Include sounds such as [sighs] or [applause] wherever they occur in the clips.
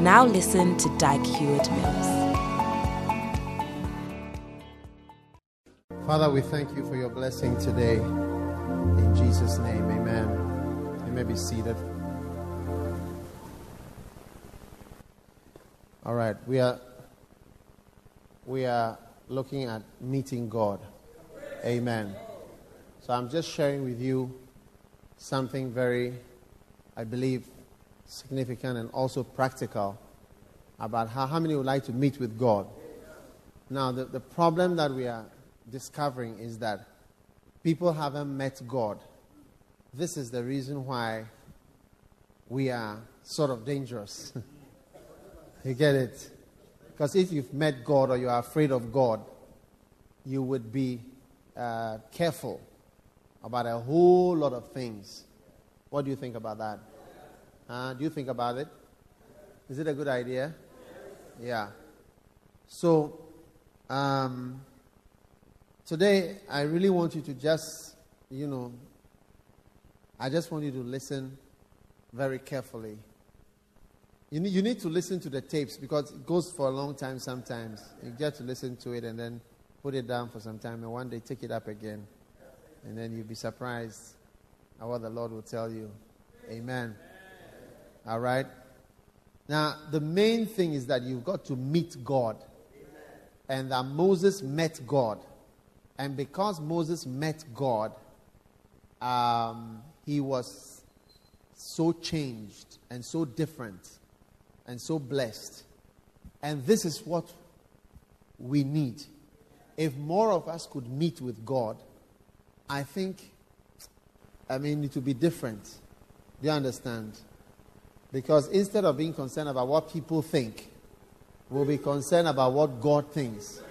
Now listen to Dag Heward Mills. Father, we thank you for your blessing today. In Jesus' name, amen. You may be seated. All right, we are we are looking at meeting God. Amen. So I'm just sharing with you something very, I believe, significant and also practical about how, how many would like to meet with God. Now, the, the problem that we are discovering is that people haven't met God. This is the reason why we are sort of dangerous. [laughs] you get it? Because if you've met God or you are afraid of God, you would be uh, careful about a whole lot of things. What do you think about that? Uh, do you think about it? Is it a good idea? Yeah. So, um, today I really want you to just, you know, I just want you to listen very carefully. You need, you need to listen to the tapes because it goes for a long time sometimes. You get to listen to it and then put it down for some time, and one day take it up again. And then you'll be surprised at what the Lord will tell you. Amen. All right? Now, the main thing is that you've got to meet God. And that Moses met God. And because Moses met God, um, he was so changed and so different and so blessed. And this is what we need. If more of us could meet with God, I think, I mean, it would be different. Do you understand? Because instead of being concerned about what people think, we'll be concerned about what God thinks.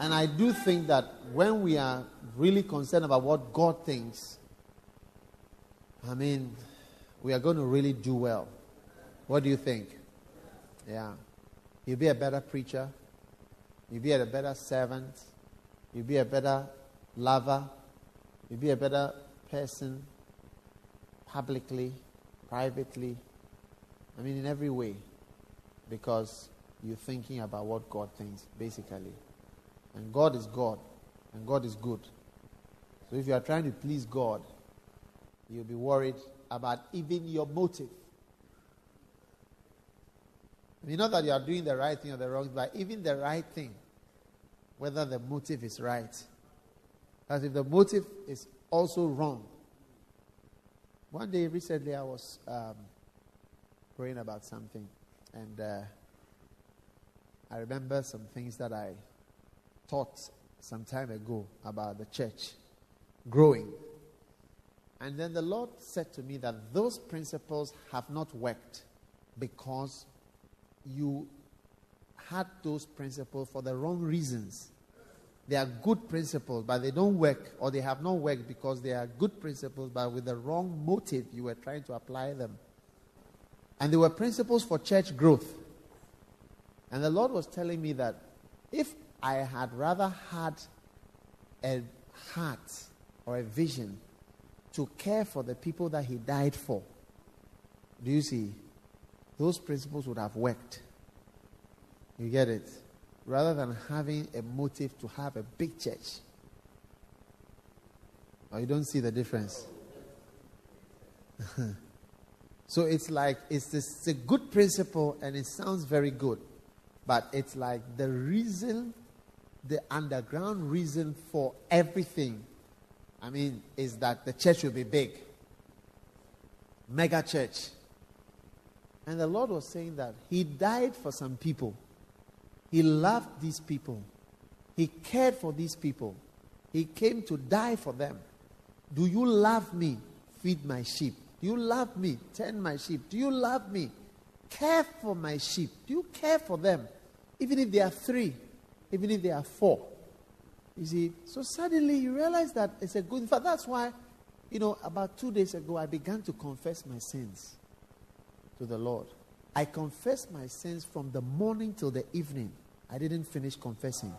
And I do think that when we are really concerned about what God thinks, I mean, we are going to really do well. What do you think? Yeah. You'll be a better preacher. You'll be a better servant. You'll be a better lover. You'll be a better person publicly, privately, I mean, in every way, because you're thinking about what God thinks, basically. And God is God, and God is good. So if you are trying to please God, you'll be worried about even your motive. I mean, not that you are doing the right thing or the wrong, thing, but even the right thing, whether the motive is right. As if the motive is also wrong. One day recently, I was um, praying about something, and uh, I remember some things that I taught some time ago about the church growing. And then the Lord said to me that those principles have not worked because you had those principles for the wrong reasons. They are good principles, but they don't work, or they have not worked because they are good principles, but with the wrong motive you were trying to apply them. And there were principles for church growth. And the Lord was telling me that if I had rather had a heart or a vision to care for the people that He died for, do you see? Those principles would have worked. You get it? Rather than having a motive to have a big church. Or you don't see the difference. [laughs] So it's like it's, this, it's a good principle and it sounds very good, but it's like the reason, the underground reason for everything. I mean, is that the church will be big, mega church. And the Lord was saying that He died for some people. He loved these people. He cared for these people. He came to die for them. Do you love me? Feed my sheep. Do you love me? Tend my sheep. Do you love me? care for my sheep? Do you care for them? Even if they are three, even if they are four. You see, so suddenly you realize that it's a good. In fact, that's why, you know, about two days ago, I began to confess my sins to the Lord. I confessed my sins from the morning till the evening. I didn't finish confessing.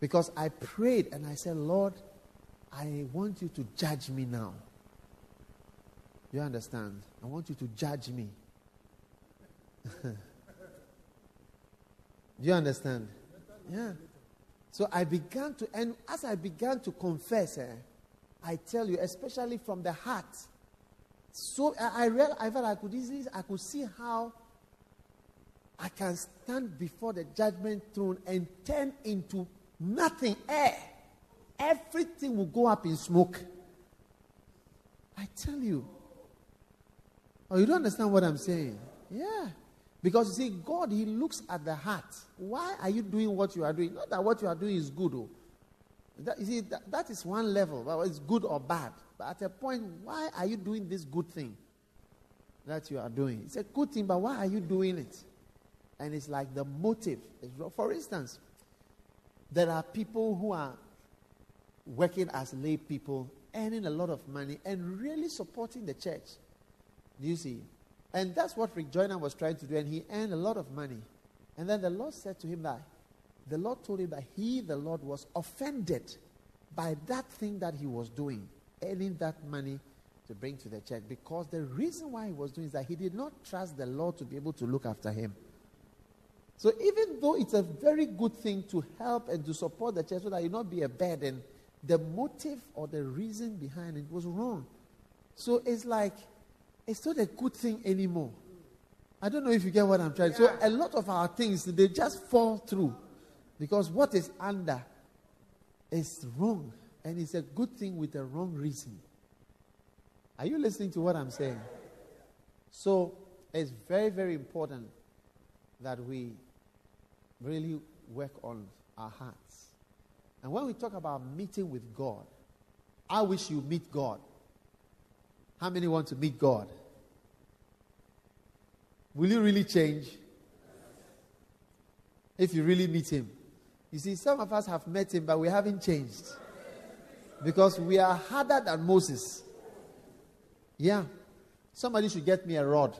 Because I prayed and I said, Lord, I want you to judge me now. You understand? I want you to judge me. Do [laughs] you understand? Yeah. So I began to, and as I began to confess, eh, I tell you, especially from the heart. So I, I realized I I could easily, I could see how I can stand before the judgment throne and turn into nothing, air. Everything will go up in smoke. I tell you. Oh, you don't understand what I'm saying? Yeah. Because you see, God, He looks at the heart. Why are you doing what you are doing? Not that what you are doing is good. Oh. That, you see, that, that is one level, whether it's good or bad. But at a point, why are you doing this good thing that you are doing? It's a good thing, but why are you doing it? And it's like the motive. For instance, there are people who are working as lay people, earning a lot of money, and really supporting the church. Do you see? And that's what Rick Joyner was trying to do, and he earned a lot of money. And then the Lord said to him that the Lord told him that he, the Lord, was offended by that thing that he was doing, earning that money to bring to the church. Because the reason why he was doing is that he did not trust the Lord to be able to look after him. So even though it's a very good thing to help and to support the church so that you not be a burden, the motive or the reason behind it was wrong. So it's like it's not a good thing anymore. I don't know if you get what I'm trying. Yeah. So a lot of our things they just fall through because what is under is wrong, and it's a good thing with a wrong reason. Are you listening to what I'm saying? So it's very, very important that we really work on our hearts. And when we talk about meeting with God, I wish you meet God. How many want to meet God? Will you really change? If you really meet Him. You see, some of us have met Him, but we haven't changed. Because we are harder than Moses. Yeah. Somebody should get me a rod.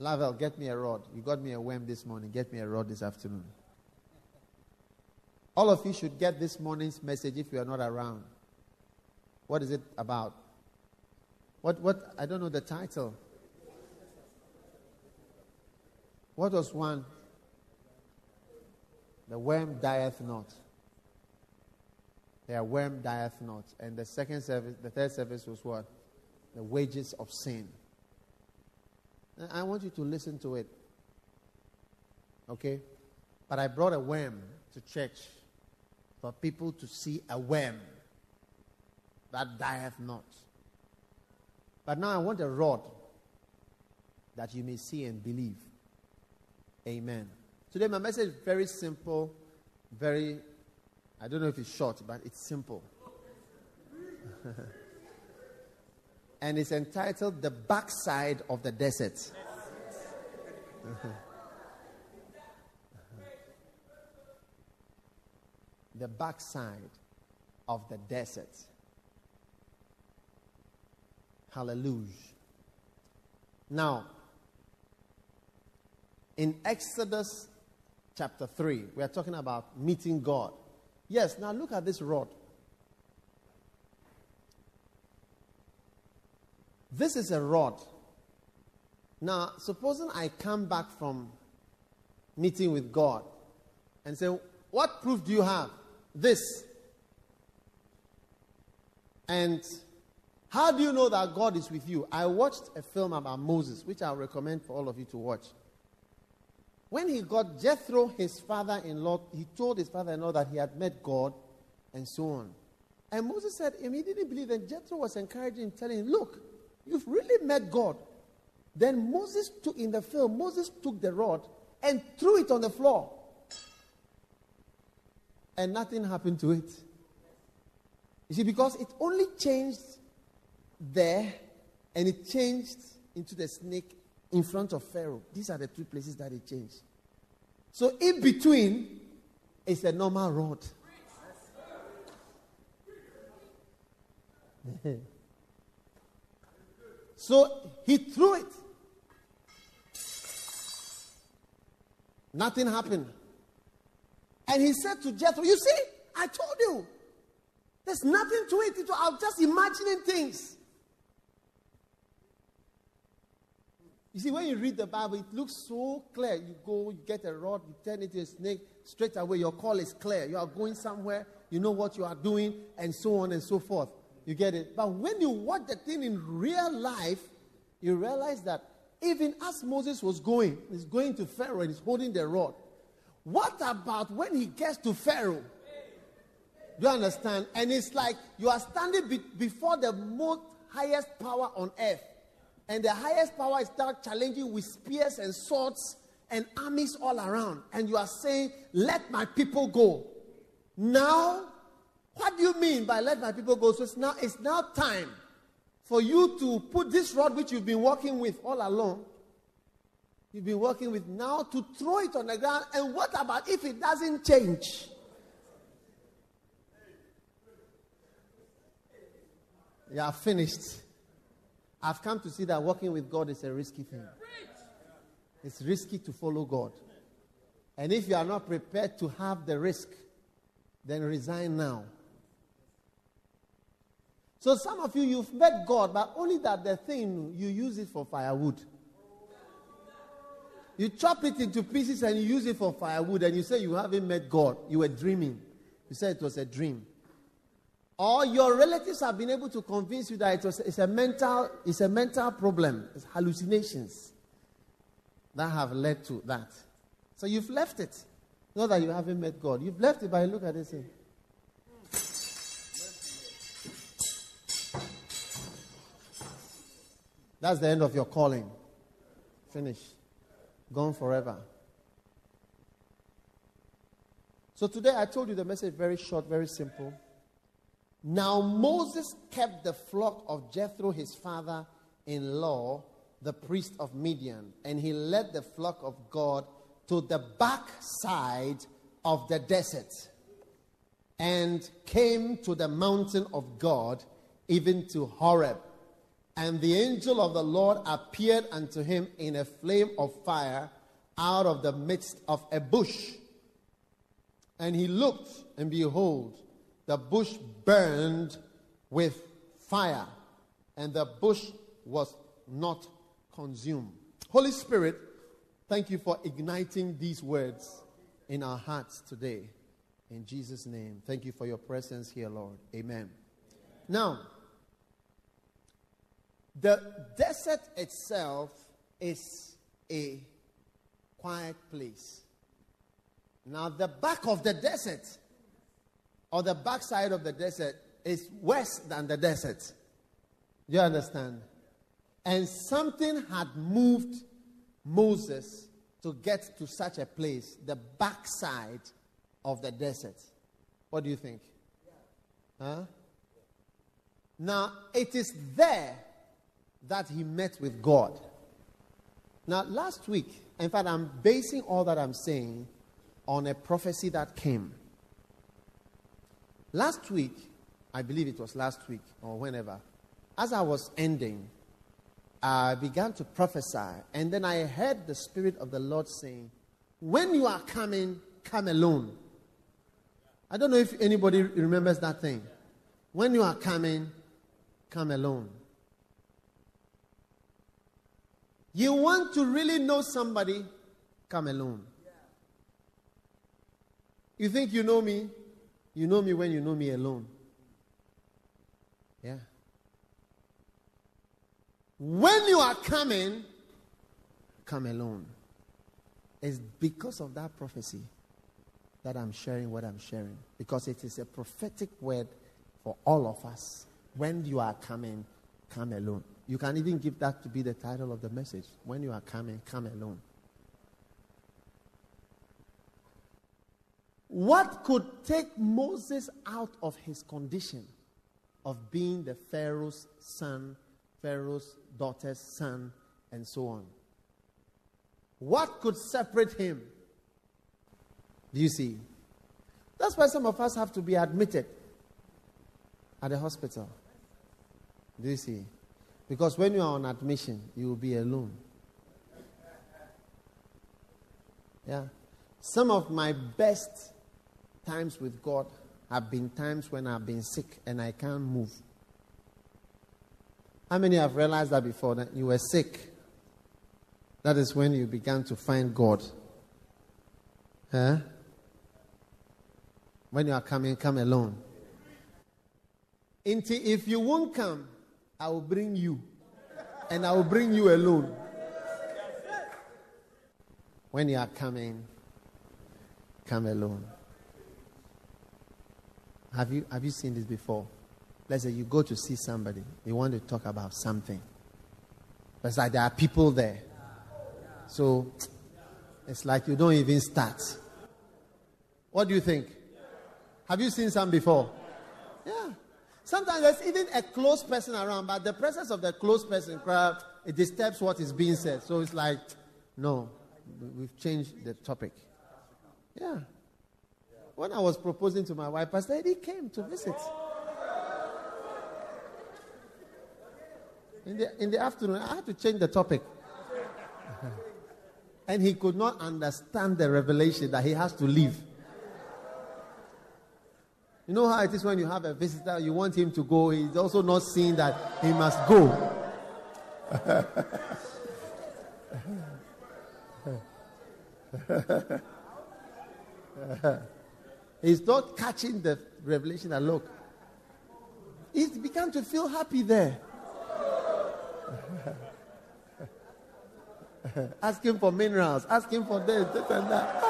Lavelle, get me a rod. You got me a worm this morning. Get me a rod this afternoon. All of you should get this morning's message if you are not around. What is it about? What, what, I don't know the title. What was one? The worm dieth not. Their worm dieth not. And the second service, the third service was what? The wages of sin. And I want you to listen to it. Okay? But I brought a worm to church for people to see a worm that dieth not. But now I want a rod that you may see and believe. Amen. Today, my message is very simple, very, I don't know if it's short, but it's simple. [laughs] and it's entitled The Backside of the Desert. [laughs] the backside of the desert. Hallelujah. Now, in Exodus chapter 3, we are talking about meeting God. Yes, now look at this rod. This is a rod. Now, supposing I come back from meeting with God and say, What proof do you have? This. And how do you know that God is with you? I watched a film about Moses, which I recommend for all of you to watch. When he got Jethro, his father in law, he told his father in law that he had met God and so on. And Moses said, and he didn't believe, and Jethro was encouraging him, telling him, Look, you've really met God. Then Moses took, in the film, Moses took the rod and threw it on the floor. And nothing happened to it. You see, because it only changed there and it changed into the snake in front of Pharaoh. These are the two places that it changed. So in between is a normal rod. [laughs] so he threw it. Nothing happened. And he said to Jethro, You see, I told you, there's nothing to it. I'm just imagining things. You see, when you read the Bible, it looks so clear. You go, you get a rod, you turn it into a snake, straight away your call is clear. You are going somewhere, you know what you are doing, and so on and so forth. You get it? But when you watch the thing in real life, you realize that even as Moses was going, he's going to Pharaoh and he's holding the rod. What about when he gets to Pharaoh? Do you understand? And it's like you are standing be- before the most highest power on earth. And the highest power is challenging with spears and swords and armies all around. And you are saying, Let my people go. Now, what do you mean by let my people go? So it's now, it's now time for you to put this rod which you've been working with all along, you've been working with now to throw it on the ground. And what about if it doesn't change? You are finished. I've come to see that working with God is a risky thing. It's risky to follow God. And if you are not prepared to have the risk, then resign now. So some of you, you've met God, but only that the thing, you use it for firewood. You chop it into pieces and you use it for firewood, and you say you haven't met God. You were dreaming. You said it was a dream. Or your relatives have been able to convince you that it was, it's, a mental, it's a mental problem, it's hallucinations that have led to that. So you've left it. Not that you haven't met God. You've left it by look at this. That's the end of your calling. Finish. Gone forever. So today I told you the message very short, very simple. Now Moses kept the flock of Jethro, his father in law, the priest of Midian, and he led the flock of God to the back side of the desert and came to the mountain of God, even to Horeb. And the angel of the Lord appeared unto him in a flame of fire out of the midst of a bush. And he looked, and behold, the bush burned with fire, and the bush was not consumed. Holy Spirit, thank you for igniting these words in our hearts today. In Jesus' name, thank you for your presence here, Lord. Amen. Now, the desert itself is a quiet place. Now, the back of the desert or the backside of the desert is worse than the desert. Do you understand? And something had moved Moses to get to such a place, the backside of the desert. What do you think? Huh? Now, it is there that he met with God. Now, last week, in fact, I'm basing all that I'm saying on a prophecy that came. Last week, I believe it was last week or whenever, as I was ending, I began to prophesy, and then I heard the Spirit of the Lord saying, When you are coming, come alone. I don't know if anybody remembers that thing. When you are coming, come alone. You want to really know somebody, come alone. You think you know me? You know me when you know me alone. Yeah. When you are coming, come alone. It's because of that prophecy that I'm sharing what I'm sharing. Because it is a prophetic word for all of us. When you are coming, come alone. You can even give that to be the title of the message. When you are coming, come alone. What could take Moses out of his condition of being the Pharaoh's son, Pharaoh's daughter's son, and so on? What could separate him? Do you see? That's why some of us have to be admitted at the hospital. Do you see? Because when you are on admission, you will be alone. Yeah. Some of my best times with God have been times when I've been sick and I can't move. How many have realized that before that you were sick? That is when you began to find God. Huh? When you are coming, come alone. If you won't come, I will bring you. And I will bring you alone. When you are coming, come alone. Have you, have you seen this before? Let's say you go to see somebody, you want to talk about something. But it's like there are people there. So it's like you don't even start. What do you think? Have you seen some before? Yeah. Sometimes there's even a close person around, but the presence of the close person crowd it disturbs what is being said. So it's like, no, we've changed the topic. Yeah. When I was proposing to my wife, Pastor Eddie came to visit. In the, in the afternoon, I had to change the topic. [laughs] and he could not understand the revelation that he has to leave. You know how it is when you have a visitor, you want him to go, he's also not seeing that he must go. [laughs] he's not catching the revelation that look. He's begun to feel happy there. [laughs] ask him for minerals, ask him for this, this and that.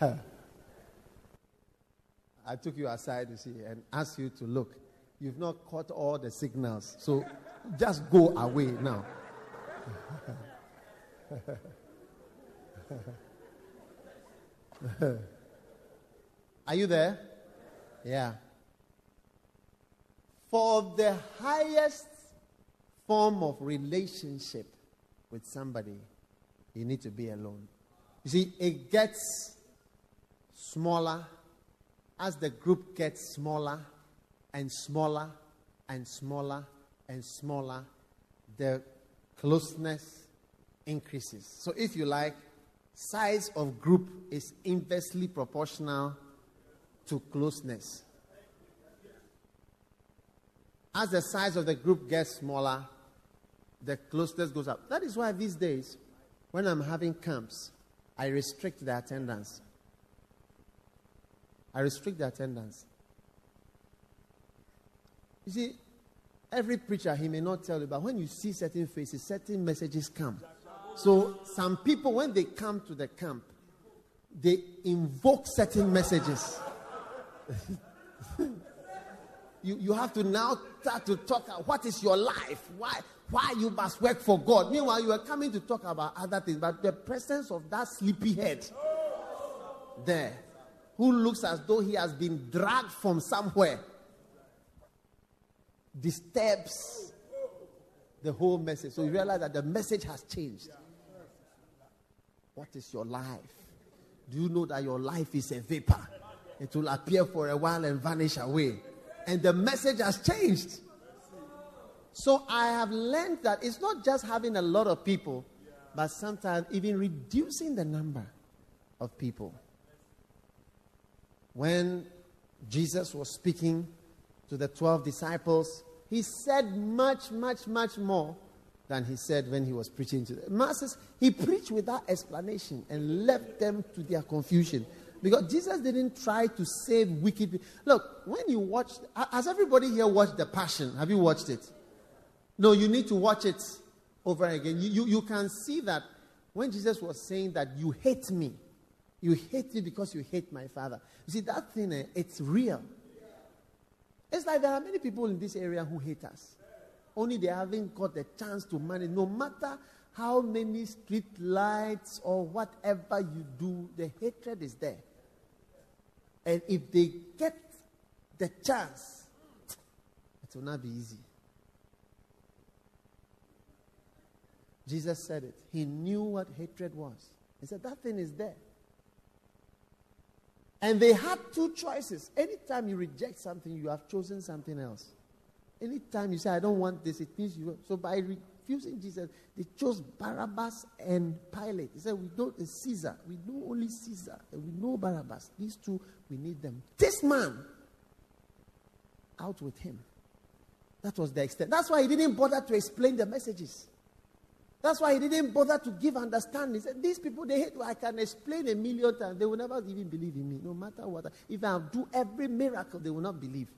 [laughs] I took you aside, you see, and asked you to look. You've not caught all the signals, so just go away now. [laughs] Are you there? Yeah. For the highest form of relationship with somebody, you need to be alone. You see, it gets smaller as the group gets smaller and smaller and smaller and smaller, the closeness increases. So, if you like, size of group is inversely proportional to closeness. As the size of the group gets smaller, the closeness goes up. That is why these days, when I'm having camps, I restrict the attendance. I restrict the attendance. You see, every preacher, he may not tell you, but when you see certain faces, certain messages come. So, some people, when they come to the camp, they invoke certain messages. [laughs] you, you have to now start to talk about what is your life, why, why you must work for God. Meanwhile, you are coming to talk about other things, but the presence of that sleepy head there, who looks as though he has been dragged from somewhere, disturbs the whole message. So you realize that the message has changed. What is your life? Do you know that your life is a vapor? It will appear for a while and vanish away. And the message has changed. So I have learned that it's not just having a lot of people, but sometimes even reducing the number of people. When Jesus was speaking to the 12 disciples, he said much, much, much more than he said when he was preaching to the masses. He preached without explanation and left them to their confusion. Because Jesus didn't try to save wicked people. Look, when you watch, has everybody here watched The Passion? Have you watched it? No, you need to watch it over again. You, you, you can see that when Jesus was saying that you hate me, you hate me because you hate my father. You see, that thing, eh, it's real. It's like there are many people in this area who hate us. Only they haven't got the chance to manage. No matter how many street lights or whatever you do, the hatred is there. And if they get the chance, it will not be easy. Jesus said it. He knew what hatred was. He said, That thing is there. And they had two choices. Anytime you reject something, you have chosen something else. Anytime you say, I don't want this, it means you. So by refusing Jesus, they chose Barabbas and Pilate. They said, We it's Caesar. We know only Caesar. And we know Barabbas. These two, we need them. This man, out with him. That was the extent. That's why he didn't bother to explain the messages. That's why he didn't bother to give understanding. He said, These people, they hate what I can explain a million times. They will never even believe in me, no matter what. If I do every miracle, they will not believe.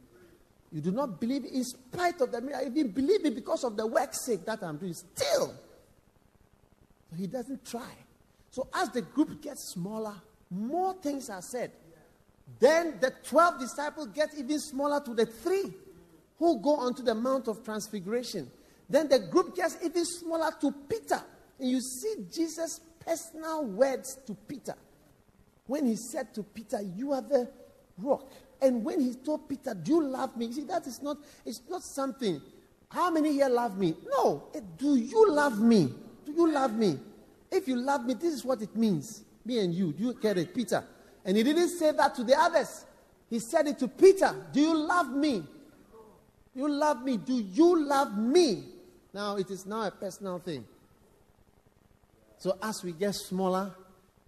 You do not believe in spite of the miracle. Even believe it because of the work's sake that I'm doing. Still. So he doesn't try. So as the group gets smaller, more things are said. Then the 12 disciples get even smaller to the three who go onto the Mount of Transfiguration. Then the group gets even smaller to Peter. And you see Jesus' personal words to Peter. When he said to Peter, You are the rock. And when he told Peter, Do you love me? You see, that is not, it's not something. How many here love me? No. Do you love me? Do you love me? If you love me, this is what it means. Me and you. Do you get it? Peter. And he didn't say that to the others. He said it to Peter. Do you love me? You love me. Do you love me? Now it is now a personal thing. So as we get smaller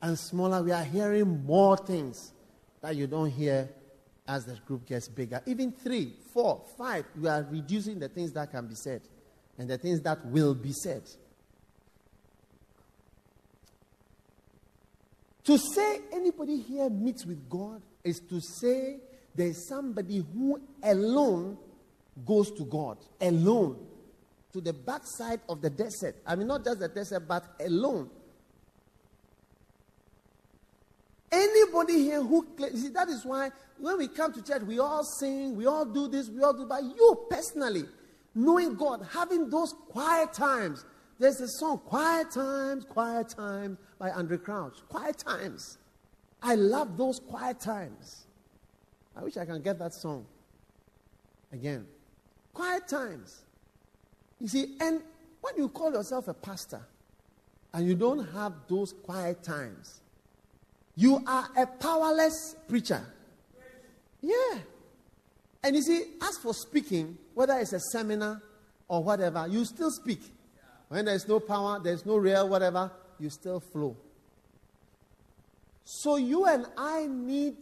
and smaller, we are hearing more things that you don't hear as the group gets bigger. Even three, four, five, we are reducing the things that can be said and the things that will be said. To say anybody here meets with God is to say there's somebody who alone goes to God. Alone to the backside of the desert. I mean, not just the desert, but alone. Anybody here who see that is why when we come to church, we all sing, we all do this, we all do. But you personally, knowing God, having those quiet times. There's a song, Quiet Times, Quiet Times by Andraé Crouch. Quiet Times. I love those quiet times. I wish I can get that song again. Quiet times. You see, and when you call yourself a pastor and you don't have those quiet times, you are a powerless preacher. Yeah. And you see, as for speaking, whether it's a seminar or whatever, you still speak. When there's no power, there's no real whatever, you still flow. So you and I need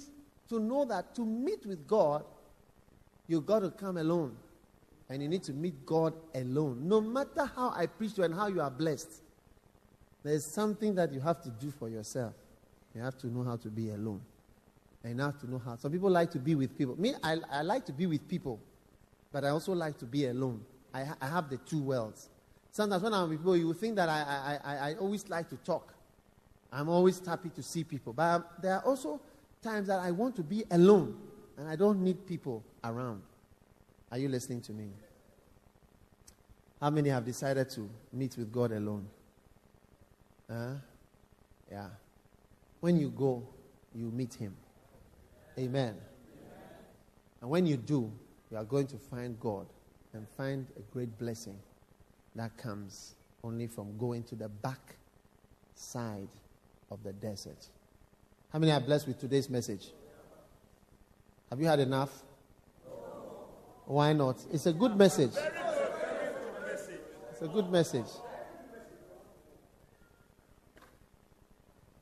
to know that to meet with God, you've got to come alone. And you need to meet God alone. No matter how I preach to you and how you are blessed, there's something that you have to do for yourself. You have to know how to be alone. And you have to know how. Some people like to be with people. Me, I, I like to be with people, but I also like to be alone. I, I have the two worlds. Sometimes when I'm with people, you think that I, I, I, I always like to talk. I'm always happy to see people. But um, there are also times that I want to be alone and I don't need people around. Are you listening to me? How many have decided to meet with God alone? Huh? Yeah. When you go, you meet Him. Amen. And when you do, you are going to find God and find a great blessing that comes only from going to the back side of the desert. How many are blessed with today's message? Have you had enough? Why not? It's a good message. It's a good message.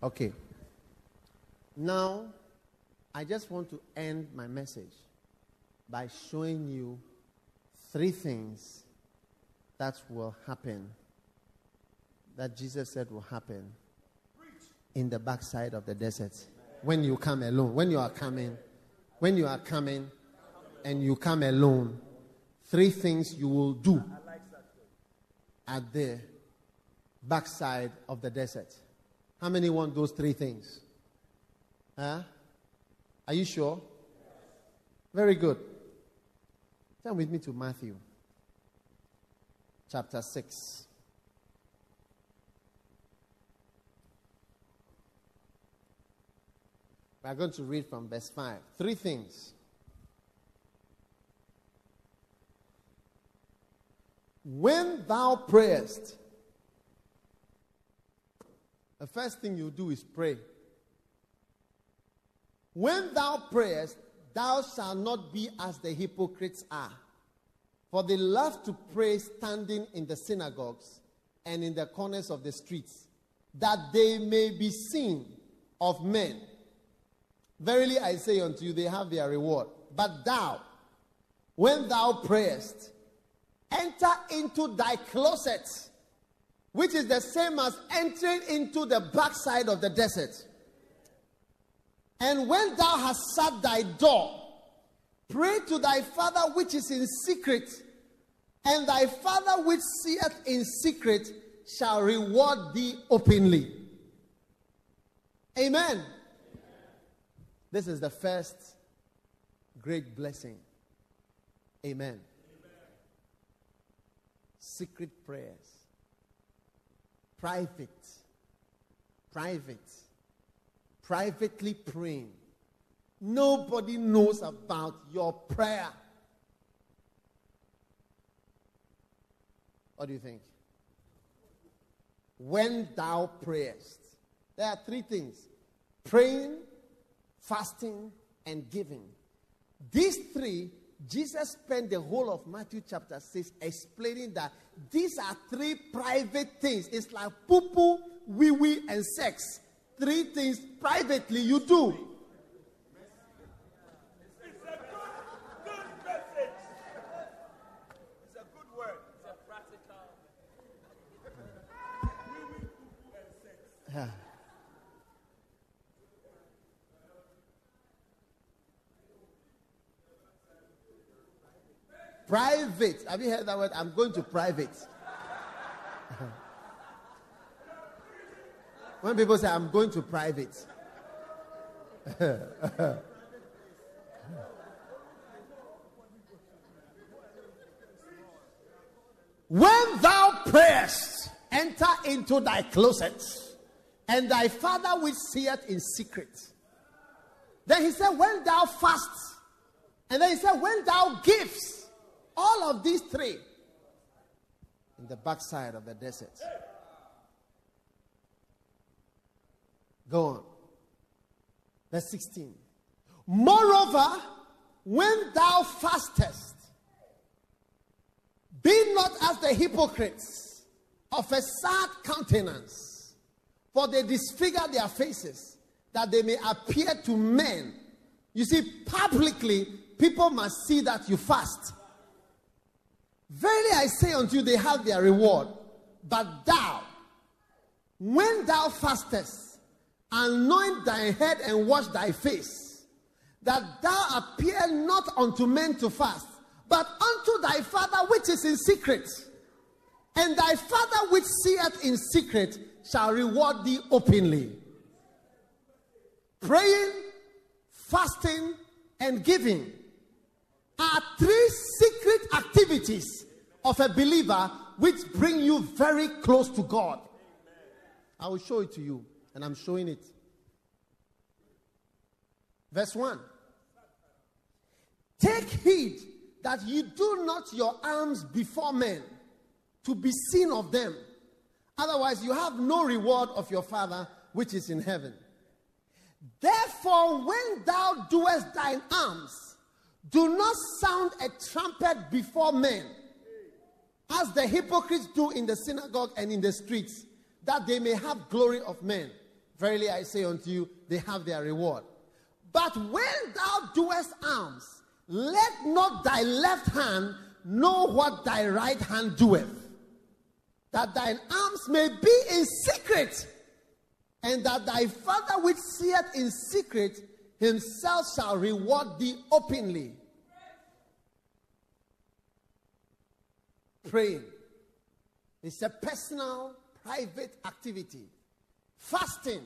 Okay. Now, I just want to end my message by showing you three things that will happen, that Jesus said will happen in the backside of the desert. When you come alone, when you are coming, when you are coming, and you come alone, three things you will do at the backside of the desert. How many want those three things? Huh? Are you sure? Very good. Turn with me to Matthew chapter 6. We are going to read from verse 5. Three things When thou prayest, the first thing you do is pray. When thou prayest, thou shalt not be as the hypocrites are. For they love to pray standing in the synagogues and in the corners of the streets, that they may be seen of men. Verily I say unto you, they have their reward. But thou, when thou prayest, enter into thy closet, which is the same as entering into the backside of the desert. And when thou hast shut thy door, pray to thy Father which is in secret, and thy Father which seeth in secret shall reward thee openly. Amen. This is the first great blessing. Amen. Secret prayers. Private. Private. Privately praying. Nobody knows about your prayer. What do you think? When thou prayest, there are three things praying, fasting, and giving. These three, Jesus spent the whole of Matthew chapter 6 explaining that these are three private things. It's like poo poo, wee wee, and sex. Three things privately you do. Private. Have you heard that word? I'm going to private. [laughs] when people say, I'm going to private. [laughs] when thou prayest, enter into thy closet, and thy father which seeth in secret. Then he said, When thou fast, and then he said, When thou givest, all of these three in the backside of the desert. Go on. Verse 16. Moreover, when thou fastest, be not as the hypocrites of a sad countenance, for they disfigure their faces, that they may appear to men. You see, publicly, people must see that you fast. Verily I say unto you, they have their reward. But thou, when thou fastest, anoint thy head and wash thy face, that thou appear not unto men to fast, but unto thy Father which is in secret. And thy Father which seeth in secret shall reward thee openly. Praying, fasting, and giving are three secret activities of a believer which bring you very close to God. I will show it to you, and I'm showing it. Verse 1 Take heed that you do not your alms before men to be seen of them. Otherwise, you have no reward of your Father which is in heaven. Therefore, when thou doest thine alms, do not sound a trumpet before men, as the hypocrites do in the synagogue and in the streets, that they may have glory of men. Verily I say unto you, they have their reward. But when thou doest alms, let not thy left hand know what thy right hand doeth, that thine alms may be in secret, and that thy Father which seeth in secret himself shall reward thee openly. Praying. It's a personal, private activity. Fasting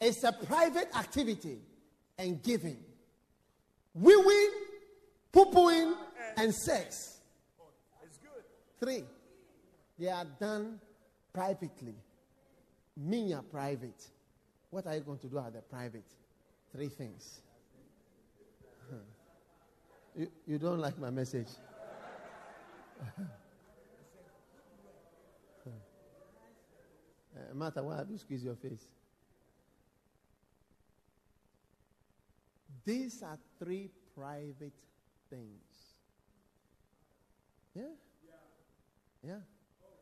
is a private activity. And giving. Wee poo-pooing, and sex. Three. They are done privately. Mean you're private. What are you going to do at the private? Three things. You, you don't like my message? [laughs] Martha, why have you squeezed your face? These are three private things. Yeah? Yeah.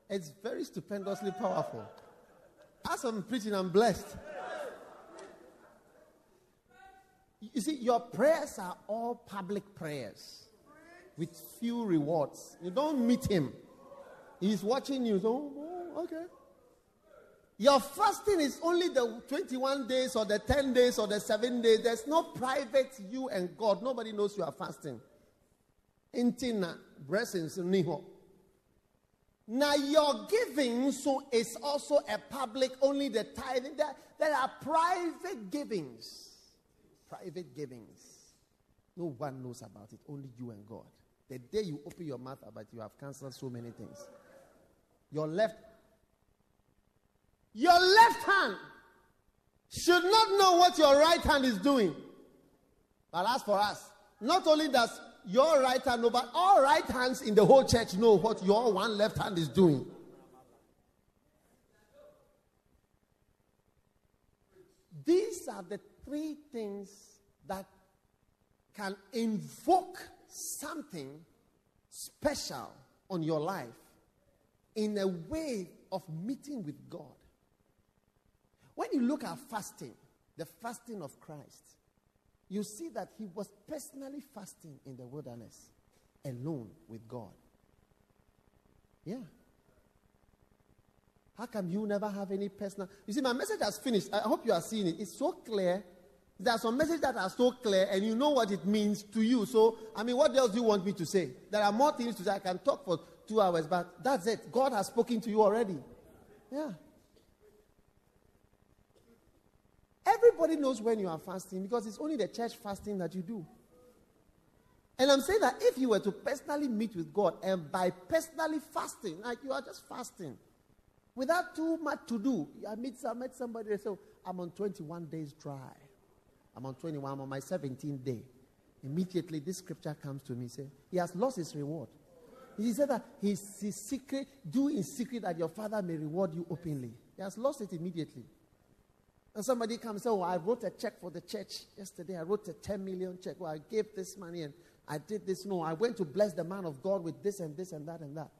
It's very stupendously powerful. As I'm preaching, I'm blessed. You see, your prayers are all public prayers with few rewards. You don't meet him, he's watching you. So, oh, okay. Your fasting is only the 21 days or the 10 days or the 7 days. There's no private you and God. Nobody knows you are fasting. Intina, blessings, niho. Now your giving so is also a public, only the tithing. There, there are private givings. Private givings. No one knows about it, only you and God. The day you open your mouth about it, you have cancelled so many things. Your left your left hand should not know what your right hand is doing. But as for us, not only does your right hand know, but all right hands in the whole church know what your one left hand is doing. These are the three things that can invoke something special on your life in a way of meeting with God. When you look at fasting, the fasting of Christ, you see that he was personally fasting in the wilderness alone with God. Yeah. How come you never have any personal? You see, my message has finished. I hope you are seeing it. It's so clear. There are some messages that are so clear, and you know what it means to you. So, I mean, what else do you want me to say? There are more things to say. I can talk for two hours, but that's it. God has spoken to you already. Yeah. Everybody knows when you are fasting because it's only the church fasting that you do. And I'm saying that if you were to personally meet with God and by personally fasting, like you are just fasting, without too much to do, I meet, I met somebody and say, oh, I'm on 21 days dry. I'm on 21, I'm on my 17th day. Immediately, this scripture comes to me, say, he has lost his reward. He said that his, his secret, do in secret that your father may reward you openly. He has lost it immediately. And somebody comes Oh, I wrote a check for the church yesterday. I wrote a 10 million check. Well, I gave this money and I did this. No, I went to bless the man of God with this and this and that and that.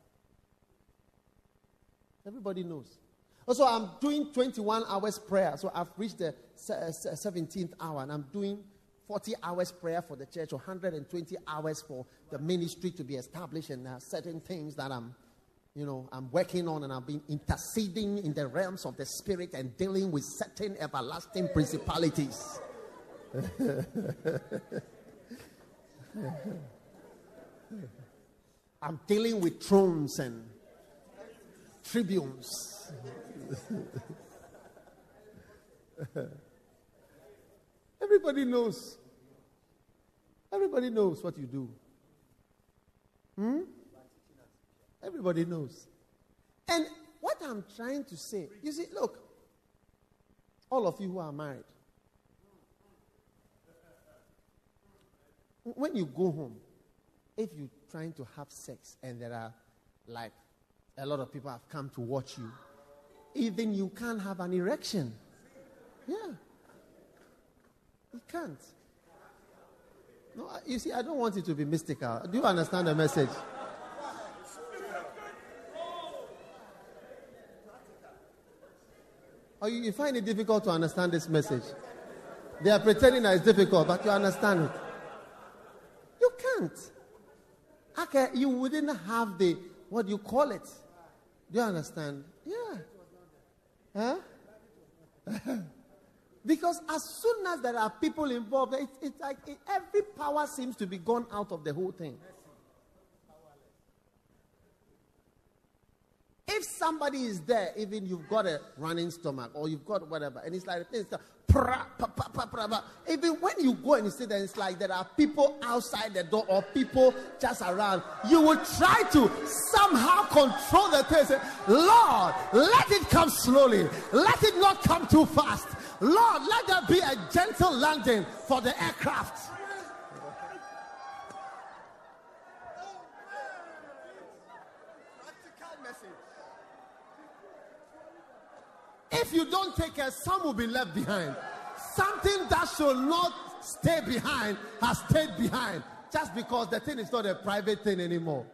Everybody knows. Also, I'm doing 21 hours prayer. So I've reached the 17th uh, hour and I'm doing 40 hours prayer for the church, or 120 hours for the ministry to be established, and there are certain things that I'm you know, I'm working on and I've been interceding in the realms of the spirit and dealing with certain everlasting principalities. [laughs] I'm dealing with thrones and tribunes. [laughs] Everybody knows. Everybody knows what you do. Hmm? Everybody knows. And what I'm trying to say, you see, look, all of you who are married, when you go home, if you're trying to have sex and there are like a lot of people have come to watch you, even you can't have an erection. Yeah. You can't. No, you see, I don't want it to be mystical. Do you understand the message? Or you, find it difficult to understand this message? They are pretending that it's difficult, but you understand it. You can't. Okay, you wouldn't have the, what do you call it? Do you understand? Yeah. Huh? [laughs] because as soon as there are people involved, it, it's like every power seems to be gone out of the whole thing. If somebody is there, even you've got a running stomach or you've got whatever, and it's like pra, even when you go and you sit there, it's like there are people outside the door or people just around. You will try to somehow control the thing. Lord, let it come slowly. Let it not come too fast. Lord, let there be a gentle landing for the aircraft. If you don't take care, some will be left behind. Something that should not stay behind has stayed behind just because the thing is not a private thing anymore.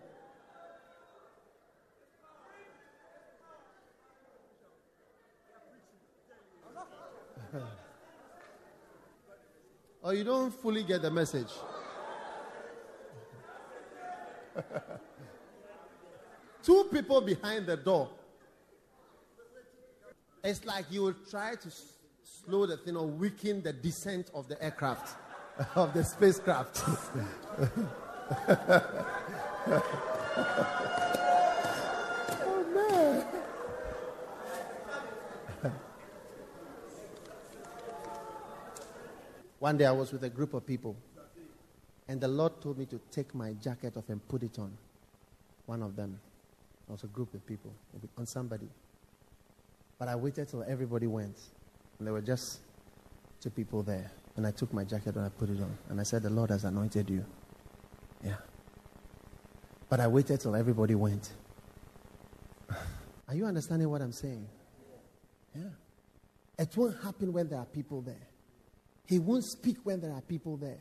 [laughs] or you don't fully get the message. [laughs] Two people behind the door. It's like you will try to s- slow the thing or weaken the descent of the aircraft, [laughs] of the spacecraft. oh. [laughs] One day I was with a group of people, and the Lord told me to take my jacket off and put it on. One of them. It was a group of people, on somebody. But I waited till everybody went. And there were just two people there. And I took my jacket and I put it on. And I said, The Lord has anointed you. Yeah. But I waited till everybody went. [sighs] Are you understanding what I'm saying? Yeah. It won't happen when there are people there. He won't speak when there are people there.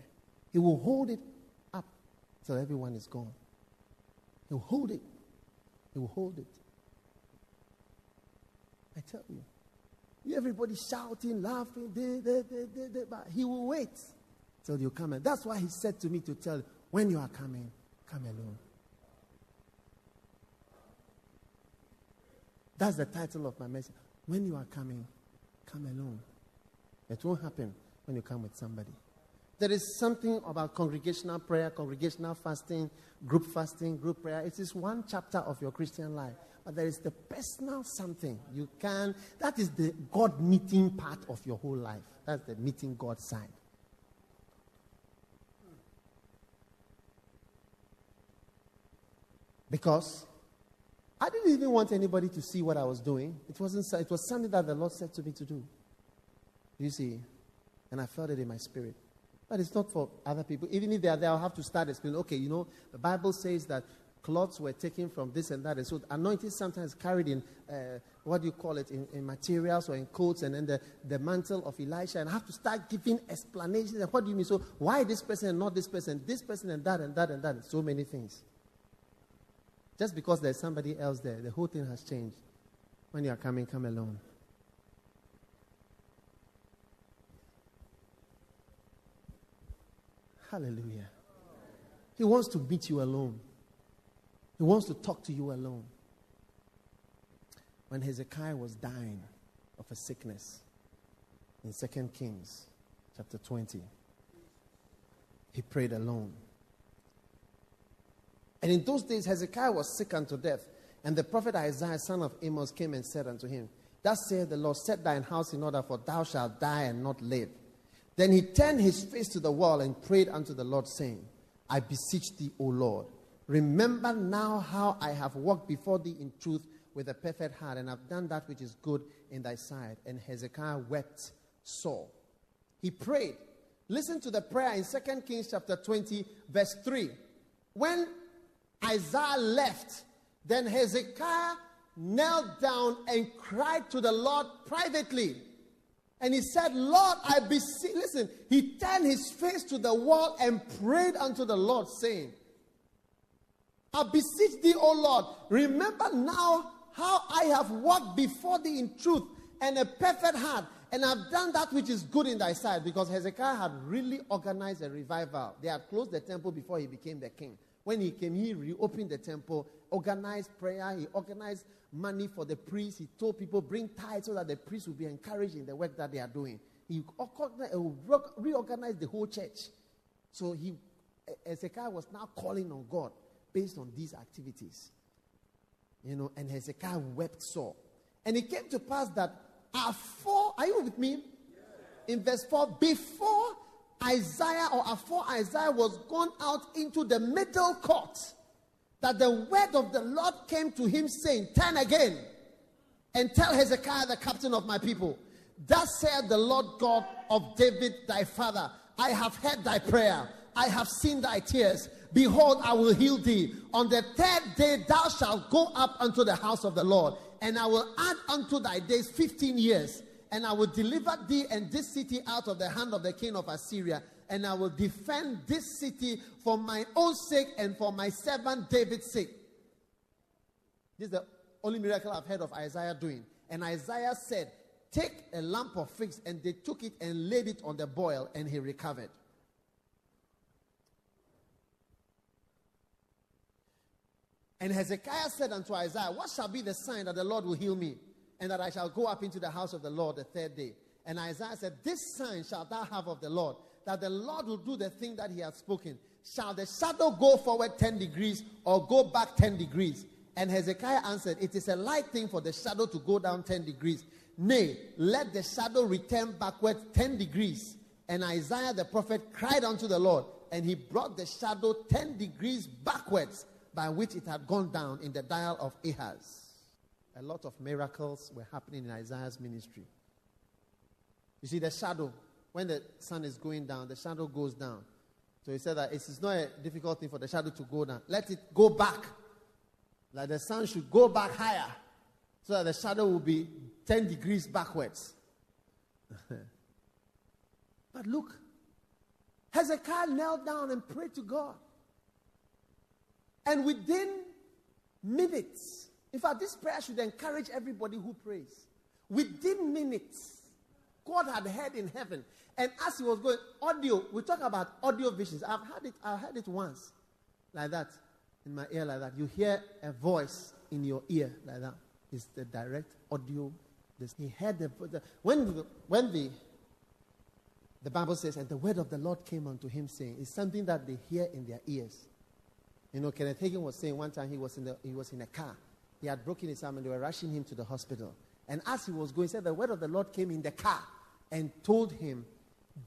He will hold it up till everyone is gone. He'll hold it. He will hold it. I tell you. Everybody shouting, laughing, but he will wait till you come. And that's why he said to me to tell you, when you are coming, come alone. That's the title of my message. When you are coming, come alone. It won't happen when you come with somebody. There is something about congregational prayer, congregational fasting, group fasting, group prayer. It is one chapter of your Christian life. But there is the personal something you can, that is the God meeting part of your whole life. That's the meeting God side. Because I didn't even want anybody to see what I was doing. It wasn't it was something that the Lord said to me to do. You see? And I felt it in my spirit. But it's not for other people. Even if they are there, I'll have to start explaining. Okay, you know, the Bible says that cloths were taken from this and that. And so anointing sometimes carried in, uh, what do you call it, in, in, materials or in coats, and then the, mantle of Elisha. And I have to start giving explanations. And what do you mean? So why this person and not this person? This person and that and that and that. and So many things. Just because there's somebody else there, the whole thing has changed. When you are coming, come alone. Hallelujah. He wants to meet you alone. He wants to talk to you alone. When Hezekiah was dying of a sickness in 2 Kings chapter 20, he prayed alone. And in those days, Hezekiah was sick unto death. And the prophet Isaiah, son of Amoz, came and said unto him, Thus saith the Lord, set thine house in order, for thou shalt die and not live. Then he turned his face to the wall and prayed unto the Lord, saying, I beseech thee, O Lord, remember now how I have walked before thee in truth with a perfect heart, and have done that which is good in thy sight. And Hezekiah wept sore. He prayed. Listen to the prayer in 2 Kings chapter 20, verse 3. When Isaiah left, then Hezekiah knelt down and cried to the Lord privately. And he said, Lord, I beseech. Listen, he turned his face to the wall and prayed unto the Lord, saying, I beseech thee, O Lord, remember now how I have walked before thee in truth and a perfect heart, and I've done that which is good in thy sight. Because Hezekiah had really organized a revival. They had closed the temple before he became the king. When he came, he reopened the temple, organized prayer, he organized money for the priests. He told people, bring tithes so that the priests will be encouraged in the work that they are doing. He uh, reorganized the whole church. So he, uh, Hezekiah was now calling on God based on these activities. You know, and Hezekiah wept sore. And it came to pass that afore, are you with me? In verse 4, before Isaiah or afore Isaiah was gone out into the middle court, that the word of the Lord came to him saying, Turn again and tell Hezekiah, the captain of my people, Thus said the Lord God of David thy father, I have heard thy prayer, I have seen thy tears. Behold, I will heal thee. On the third day thou shalt go up unto the house of the Lord, and I will add unto thy days fifteen years, and I will deliver thee and this city out of the hand of the king of Assyria, and I will defend this city for my own sake and for my servant David's sake. This is the only miracle I've heard of Isaiah doing. And Isaiah said, Take a lamp of figs, and they took it and laid it on the boil, and he recovered. And Hezekiah said unto Isaiah, What shall be the sign that the Lord will heal me, and that I shall go up into the house of the Lord the third day? And Isaiah said, This sign shalt thou have of the Lord, that the Lord will do the thing that he has spoken. Shall the shadow go forward 10 degrees or go back 10 degrees? And Hezekiah answered, It is a light thing for the shadow to go down 10 degrees. Nay, let the shadow return backward 10 degrees. And Isaiah the prophet cried unto the Lord, and he brought the shadow 10 degrees backwards by which it had gone down in the dial of Ahaz. A lot of miracles were happening in Isaiah's ministry. You see, the shadow, when the sun is going down, the shadow goes down. So he said that it is not a difficult thing for the shadow to go down. Let it go back. Like the sun should go back higher so that the shadow will be 10 degrees backwards. [laughs] but look, Hezekiah knelt down and prayed to God. And within minutes, in fact, this prayer should encourage everybody who prays. Within minutes, God had heard in heaven. And as he was going, audio, we talk about audio visions. I've heard it, I've heard it once, like that, in my ear, like that. You hear a voice in your ear, like that. It's the direct audio. He heard the, the when, when the, the Bible says, and the word of the Lord came unto him, saying, it's something that they hear in their ears. You know, Kenneth Hagin was saying one time he was in, the, he was in a car. He had broken his arm and they were rushing him to the hospital. And as he was going, he said, The word of the Lord came in the car and told him,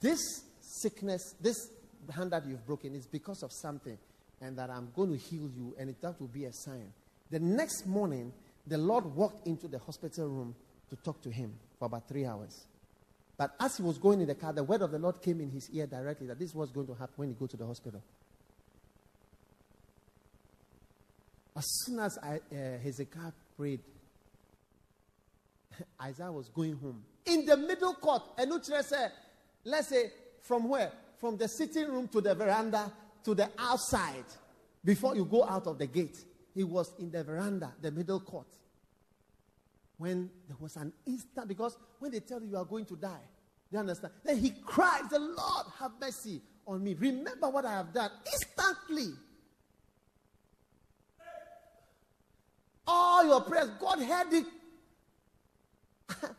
This sickness, this hand that you've broken is because of something, and that I'm going to heal you, and that will be a sign. The next morning, the Lord walked into the hospital room to talk to him for about three hours. But as he was going in the car, the word of the Lord came in his ear directly that this was going to happen when he go to the hospital. As soon as I, uh, Hezekiah prayed, [laughs] Isaiah was going home. In the middle court, and said, let's say, from where? From the sitting room to the veranda to the outside before you go out of the gate. He was in the veranda, the middle court. When there was an instant, because when they tell you you are going to die, you understand? Then he cries, The Lord, have mercy on me. Remember what I have done. Instantly, all your prayers, God heard it [laughs]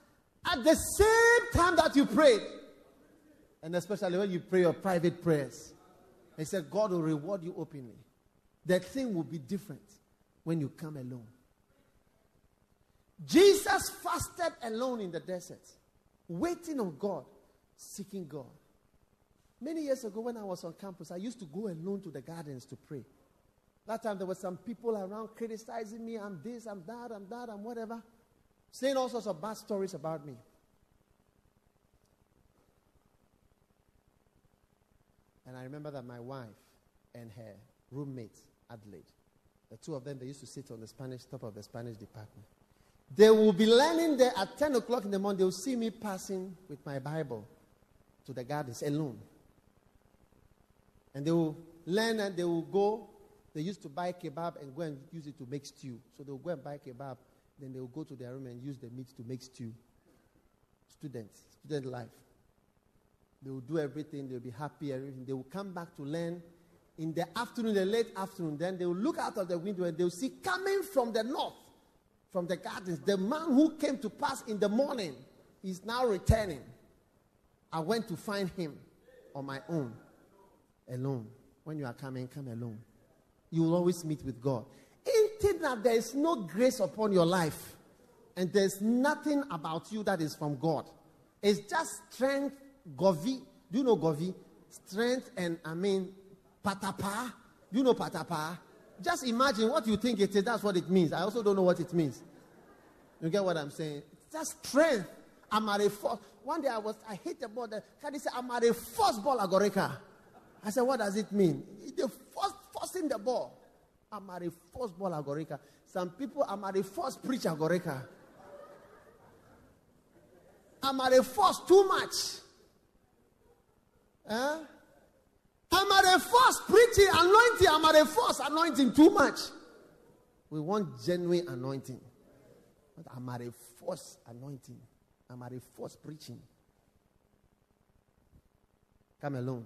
at the same time that you prayed. And especially when you pray your private prayers. He said, God will reward you openly. The thing will be different when you come alone. Jesus fasted alone in the desert, waiting on God, seeking God. Many years ago, when I was on campus, I used to go alone to the gardens to pray. That time there were some people around criticizing me. I'm this, I'm that, I'm that, I'm whatever. Saying all sorts of bad stories about me. And I remember that my wife and her roommate, Adelaide, the two of them, they used to sit on the Spanish, top of the Spanish department. They will be learning there at 10 o'clock in the morning. They will see me passing with my Bible to the gardens alone. And they will learn and they will go they used to buy kebab and go and use it to make stew. So they'll go and buy kebab, then they'll go to their room and use the meat to make stew. Students, student life. They will do everything, they'll be happy, everything. They will come back to learn in the afternoon, the late afternoon. Then they will look out of the window and they'll see coming from the north, from the gardens, the man who came to pass in the morning is now returning. I went to find him on my own, alone. When you are coming, come alone you will always meet with God. Ain't that there is no grace upon your life and there's nothing about you that is from God? It's just strength, govi. Do you know govi? Strength and I mean patapa. Do you know patapa? Just imagine what you think it is. That's what it means. I also don't know what it means. You get what I'm saying? It's just strength. I'm at a first. One day I was, I hit the ball. The caddy said, I'm at a first ball agoreka. I said, what does it mean? The first, forcing the ball. I'm at a first ball agoreka. Some people, I'm at a first preach agoreka. I'm at a force too much. Huh? I'm at a force preaching anointing. I'm at a force anointing too much. We want genuine anointing. But I'm at a force anointing. I'm at a force preaching. Come alone.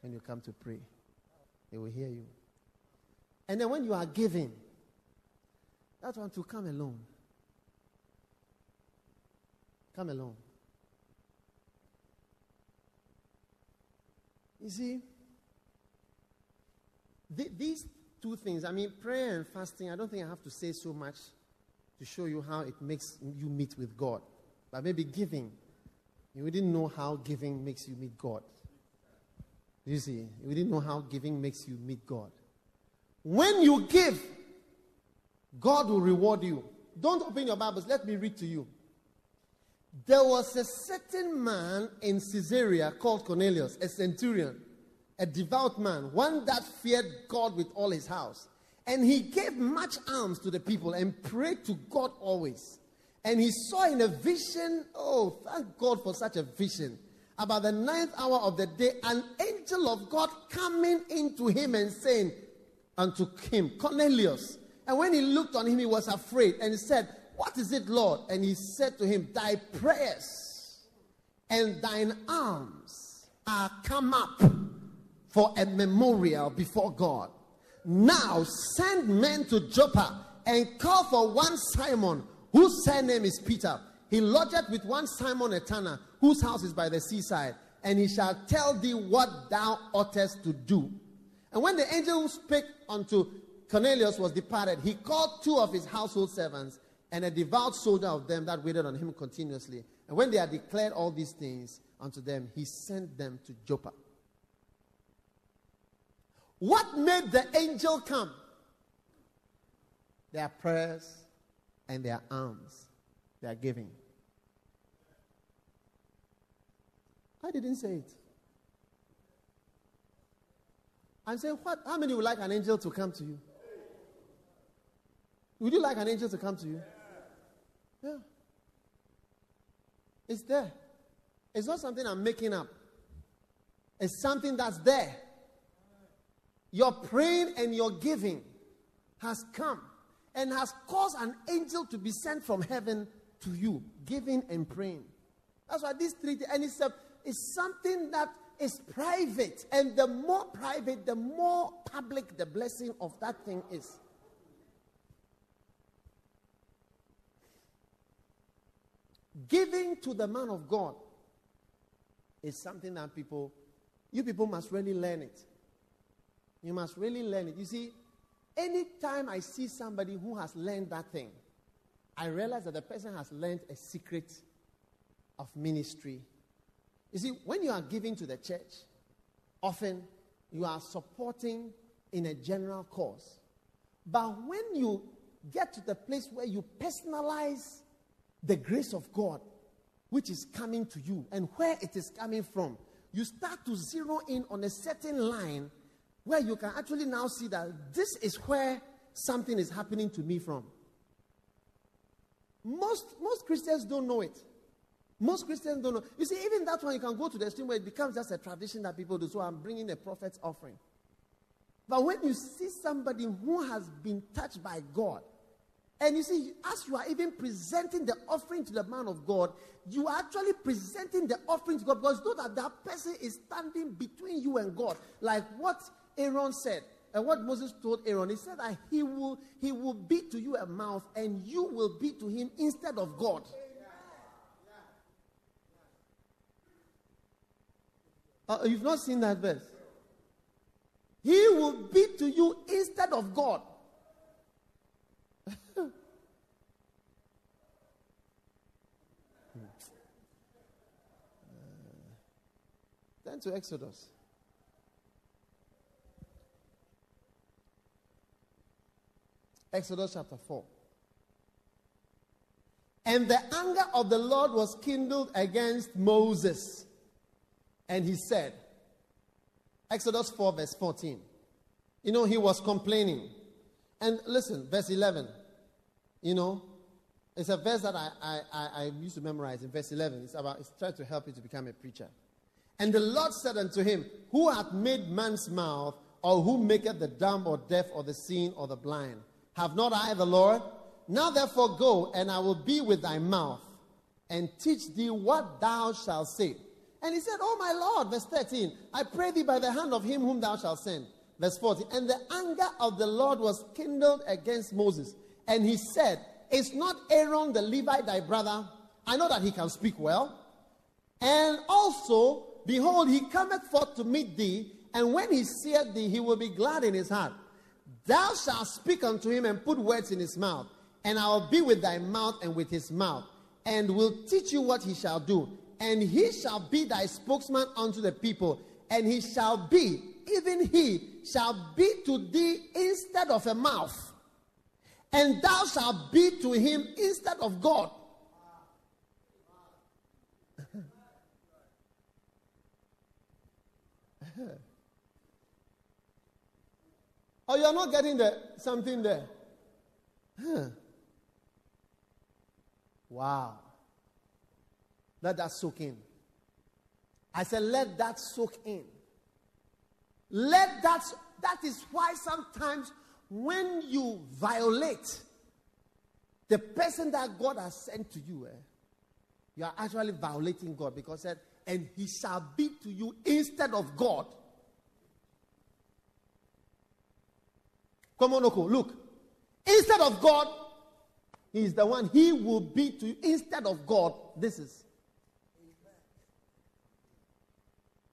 When you come to pray, they will hear you. And then when you are giving, that one to come alone. Come alone. You see, th- these two things, I mean, prayer and fasting, I don't think I have to say so much to show you how it makes you meet with God. But maybe giving, you didn't know how giving makes you meet God. You see, we didn't know how giving makes you meet God. When you give, God will reward you. Don't open your Bibles. Let me read to you. There was a certain man in Caesarea called Cornelius, a centurion, a devout man, one that feared God with all his house. And he gave much alms to the people and prayed to God always. And he saw in a vision, oh, thank God for such a vision. About the ninth hour of the day, an angel of God coming into him and saying unto him, Cornelius. And when he looked on him, he was afraid and he said, what is it, Lord? And he said to him, Thy prayers and thine alms are come up for a memorial before God. Now send men to Joppa and call for one Simon, whose surname is Peter. He lodgeth with one Simon a tanner, whose house is by the seaside, and he shall tell thee what thou oughtest to do. And when the angel who spake unto Cornelius was departed, he called two of his household servants and a devout soldier of them that waited on him continuously. And when they had declared all these things unto them, he sent them to Joppa. What made the angel come? Their prayers and their alms, their giving. I didn't say it. I'm saying, what? How many would like an angel to come to you? Would you like an angel to come to you? Yeah. It's there. It's not something I'm making up. It's something that's there. Your praying and your giving has come and has caused an angel to be sent from heaven to you, giving and praying. That's why these three, and it's, a, it's something that is private. And the more private, the more public the blessing of that thing is. Giving to the man of God is something that people, you people must really learn it. You must really learn it. You see, anytime I see somebody who has learned that thing, I realize that the person has learned a secret of ministry. You see, when you are giving to the church, often you are supporting in a general cause. But when you get to the place where you personalize the grace of God which is coming to you and where it is coming from, you start to zero in on a certain line where you can actually now see that this is where something is happening to me from. Most, most Christians don't know it. Most Christians don't know. You see, even that one, you can go to the extreme where it becomes just a tradition that people do. So I'm bringing a prophet's offering. But when you see somebody who has been touched by God, and you see, as you are even presenting the offering to the man of God, you are actually presenting the offering to God because know that that person is standing between you and God. Like what Aaron said, and what Moses told Aaron, he said that he will, he will be to you a mouth and you will be to him instead of God. Uh, you've not seen that verse. He will be to you instead of God. [laughs] Turn to Exodus. Exodus chapter 4. And the anger of the Lord was kindled against Moses. And he said, Exodus 4, verse 14. You know, he was complaining. And listen, verse 11. You know, it's a verse that I, I, I, I used to memorize in verse 11. It's about, it's trying to help you to become a preacher. And the Lord said unto him, Who hath made man's mouth, or who maketh the dumb or deaf or the seeing or the blind? Have not I the Lord? Now therefore go, and I will be with thy mouth, and teach thee what thou shalt say. And he said, Oh my Lord, verse 13, I pray thee by the hand of him whom thou shalt send. Verse 14, and the anger of the Lord was kindled against Moses. And he said, Is not Aaron the Levite thy brother? I know that he can speak well. And also, behold, he cometh forth to meet thee, and when he seeth thee, he will be glad in his heart. Thou shalt speak unto him and put words in his mouth and I will be with thy mouth and with his mouth, and will teach you what he shall do. And he shall be thy spokesman unto the people, and he shall be, even he shall be to thee instead of a mouth, and thou shalt be to him instead of God. oh, you're not getting the something there. Huh. Wow. Let that soak in. I said, let that soak in. Let that, that is why sometimes when you violate the person that God has sent to you, eh, you are actually violating God because said, and he shall be to you instead of God. Come on, Oko, look. Instead of God, he is the one he will be to you instead of God. This is.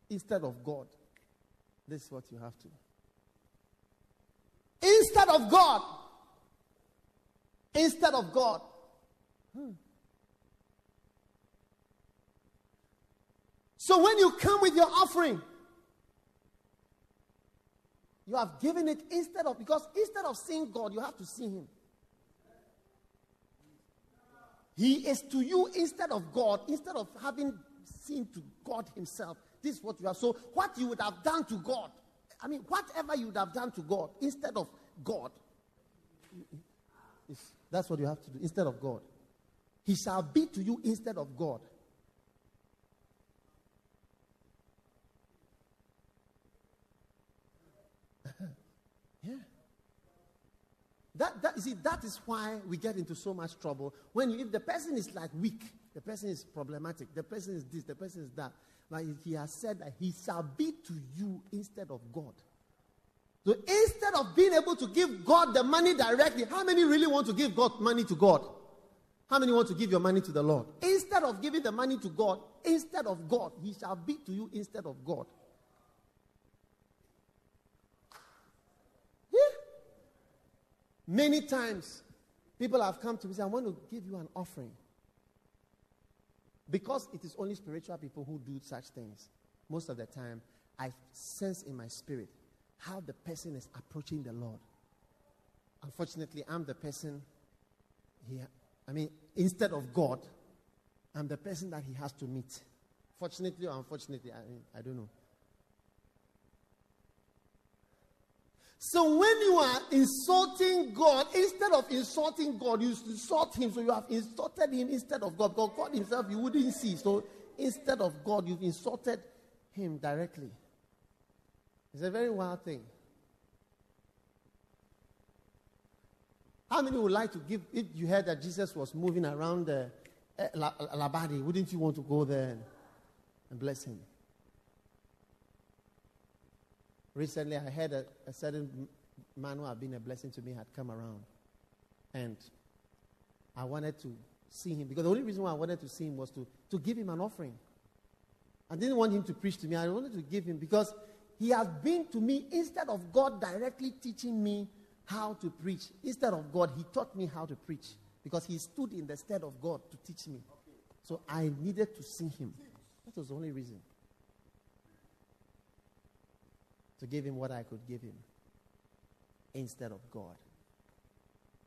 Instead of God. This is what you have to. Instead of God. Instead of God. Hmm. So when you come with your offering, you have given it instead of, because instead of seeing God, you have to see Him. He is to you instead of God, instead of having seen to God Himself. This is what you are. So, what you would have done to God, I mean, whatever you would have done to God instead of God, that's what you have to do instead of God. He shall be to you instead of God. [laughs] yeah. That, that, you see, that is why we get into so much trouble. When you, if the person is like weak, the person is problematic, the person is this, the person is that. Like he has said that he shall be to you instead of God. So instead of being able to give God the money directly, how many really want to give God money to God? How many want to give your money to the Lord? Instead of giving the money to God, instead of God, he shall be to you instead of God. Yeah. Many times, people have come to me and say, I want to give you an offering. Because it is only spiritual people who do such things. Most of the time, I sense in my spirit how the person is approaching the Lord. Unfortunately, I'm the person he, I mean, instead of God, I'm the person that he has to meet. Fortunately or unfortunately, I mean, I don't know. So when you are insulting God, instead of insulting God, you insult him. So you have insulted him instead of God. Because God himself you wouldn't see. So instead of God, you've insulted him directly. It's a very wild thing. How many would like to give, if you heard that Jesus was moving around the uh, Labadi, wouldn't you want to go there and bless him? Recently, I heard a, a certain man who had been a blessing to me had come around. And I wanted to see him because the only reason why I wanted to see him was to, to give him an offering. I didn't want him to preach to me. I wanted to give him because he has been to me instead of God directly teaching me how to preach. Instead of God, he taught me how to preach because he stood in the stead of God to teach me. So I needed to see him. That was the only reason to give him what I could give him instead of God.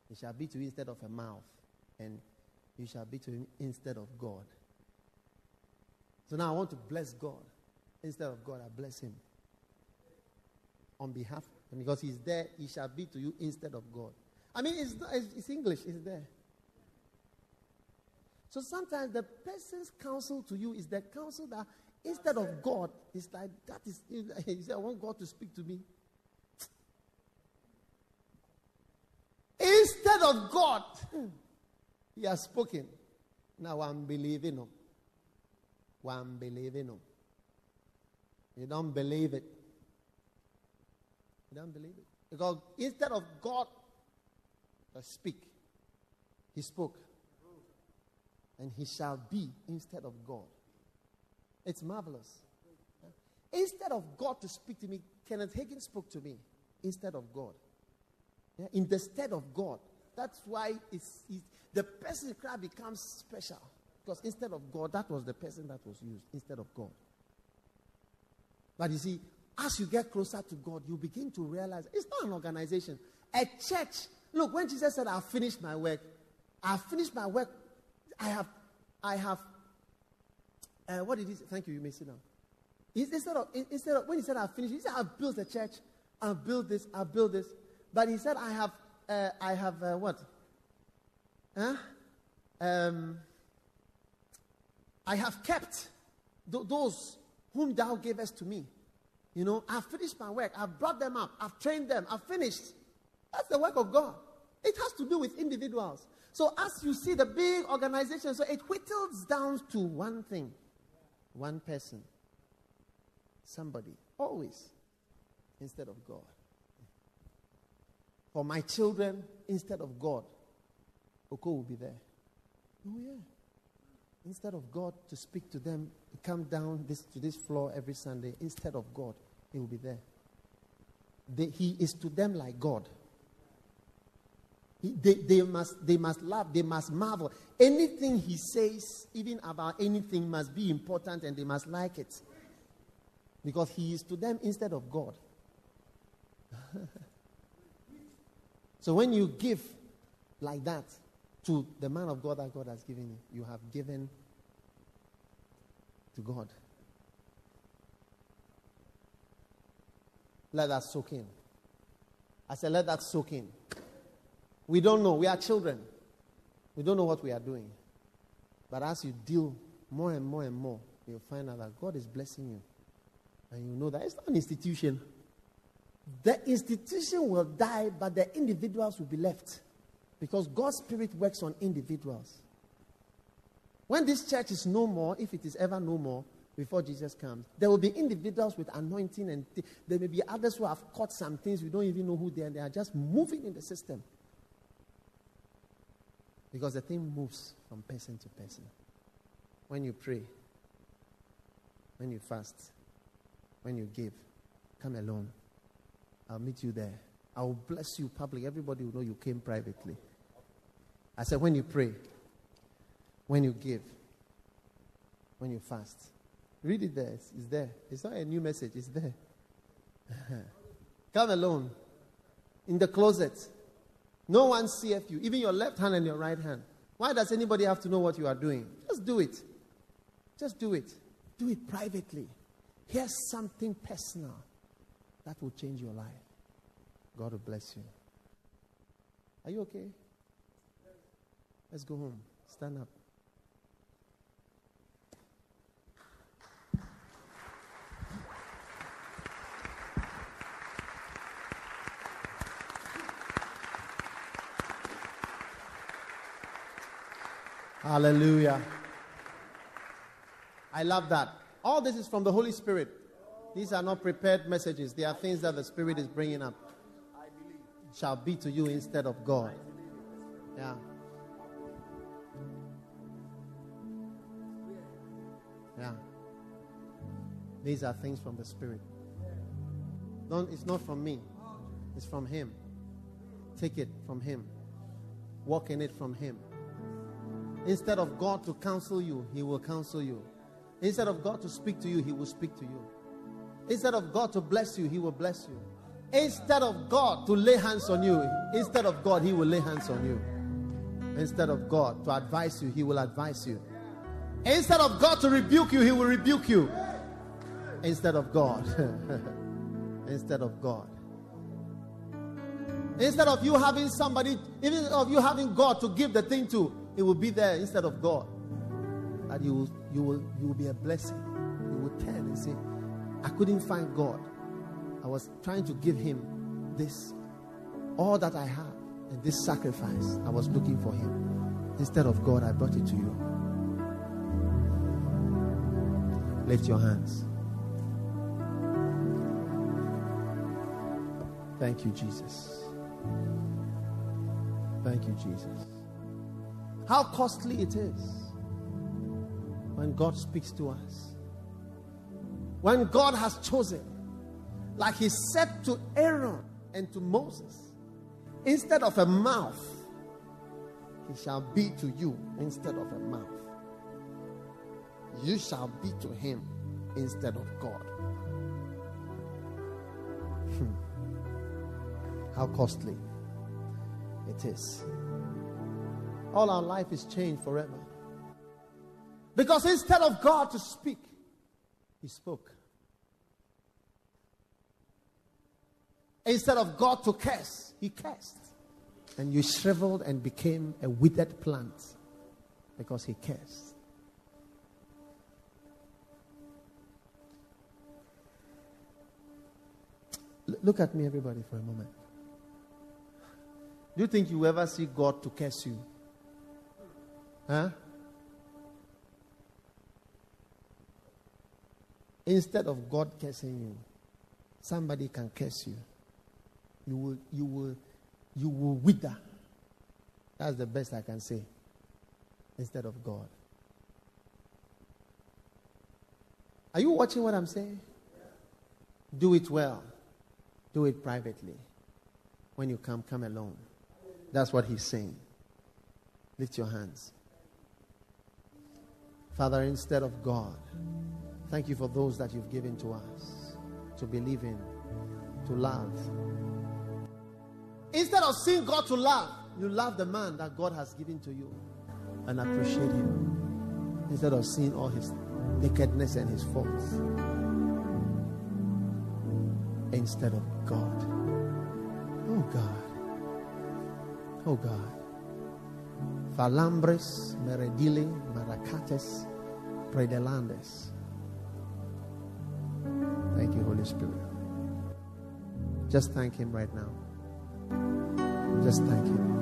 It shall be to you instead of a mouth, and you shall be to him instead of God. So now I want to bless God. Instead of God, I bless him. On behalf, and because he's there, he shall be to you instead of God. I mean, it's, it's, it's English, it's there. So sometimes the person's counsel to you is the counsel that instead of God, it's like that is, [laughs] he said, I want God to speak to me. Instead of God, [laughs] he has spoken. Now I'm believing him. I'm believing him. You don't believe it. You don't believe it. Because instead of God to speak, he spoke. And he shall be instead of God. It's marvelous. Instead of God to speak to me, Kenneth Hagin spoke to me instead of God. Yeah? In the stead of God. That's why it's, it's, the person Christ becomes special. Because instead of God, that was the person that was used instead of God. But you see, as you get closer to God, you begin to realize it's not an organization. A church. Look, when Jesus said, I've finished my work, I've finished my work, I have, I have, uh, what did he say? Thank you, you may sit down. Instead of, instead of, when he said, I've finished, he said, I've built a church, I've built this, I've built this. But he said, I have, uh, I have uh, what? Huh? Um, I have kept th- those whom thou gavest to me. You know, I've finished my work. I've brought them up. I've trained them. I've finished. That's the work of God. It has to do with individuals. So as you see the big organization, so it whittles down to one thing, one person, somebody, always, instead of God. For my children, instead of God, Oko will be there. Oh, yeah. Instead of God to speak to them, come down this, to this floor every Sunday, instead of God, He will be there. They, he is to them like God. He, they, they, must, they must laugh, they must marvel. Anything He says, even about anything, must be important and they must like it. Because He is to them instead of God. [laughs] so when you give like that, to the man of God that God has given you. You have given to God. Let that soak in. I said, let that soak in. We don't know. We are children. We don't know what we are doing. But as you deal more and more and more, you'll find out that God is blessing you. And you know that it's not an institution. The institution will die, but the individuals will be left. Because God's Spirit works on individuals. When this church is no more, if it is ever no more, before Jesus comes, there will be individuals with anointing, and th- there may be others who have caught some things. We don't even know who they are. They are just moving in the system. Because the thing moves from person to person. When you pray, when you fast, when you give, come alone. I'll meet you there. I will bless you publicly. Everybody will know you came privately. I said, when you pray, when you give, when you fast. Read it there. It's, it's there. It's not a new message, it's there. [laughs] Come alone. In the closet. No one seeth you, even your left hand and your right hand. Why does anybody have to know what you are doing? Just do it. Just do it. Do it privately. Here's something personal that will change your life. God will bless you. Are you okay? Let's go home. Stand up. Hallelujah. I love that. All this is from the Holy Spirit. These are not prepared messages, they are things that the Spirit is bringing up. I believe shall be to you instead of God. Yeah. Yeah. These are things from the Spirit. Don't, it's not from me, it's from Him. Take it from Him, walk in it from Him. Instead of God to counsel you, He will counsel you. Instead of God to speak to you, He will speak to you. Instead of God to bless you, He will bless you. Instead of God to lay hands on you, instead of God, He will lay hands on you. Instead of God to advise you, He will advise you. Instead of God to rebuke you, He will rebuke you. Instead of God. [laughs] Instead of God. Instead of you having somebody, even of you having God to give the thing to, it will be there instead of God. That you will, you will, you will be a blessing. You will turn and say, I couldn't find God. I was trying to give Him this, all that I have, and this sacrifice. I was looking for Him. Instead of God, I brought it to you. Lift your hands. Thank you, Jesus. Thank you, Jesus. How costly it is when God speaks to us. When God has chosen, like He said to Aaron and to Moses, instead of a mouth, He shall be to you instead of a mouth. You shall be to Him instead of God. Hmm. How costly it is. All our life is changed forever. Because instead of God to speak, He spoke. Instead of God to curse, He cursed. And you shriveled and became a withered plant because He cursed. Look at me, everybody, for a moment. Do you think you ever see God to curse you? Huh? Instead of God cursing you, somebody can curse you. You will, you will, you will wither. That's the best I can say. Instead of God. Are you watching what I'm saying? Do it well. Do it privately. When you come, come alone. That's what he's saying. Lift your hands. Father, instead of God, thank you for those that you've given to us to believe in, to love. Instead of seeing God to love, you love the man that God has given to you and appreciate him. Instead of seeing all his nakedness and his faults. Instead of God. Oh God. Oh God. Falambres, Meredile, Maracates, Predelandes. Thank you, Holy Spirit. Just thank Him right now. Just thank Him.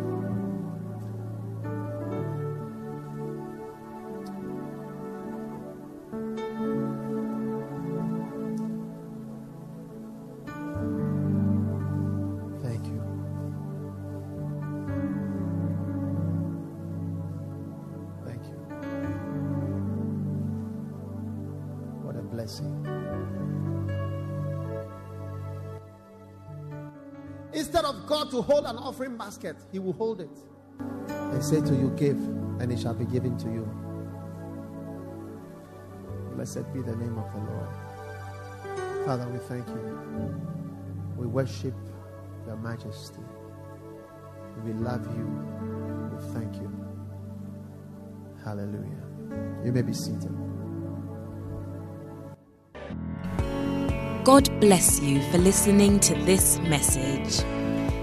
Hold an offering basket, He will hold it and say to you, Give, and it shall be given to you. Blessed be the name of the Lord. Father, we thank you. We worship your majesty. We love you. We thank you. Hallelujah. You may be seated. God bless you for listening to this message.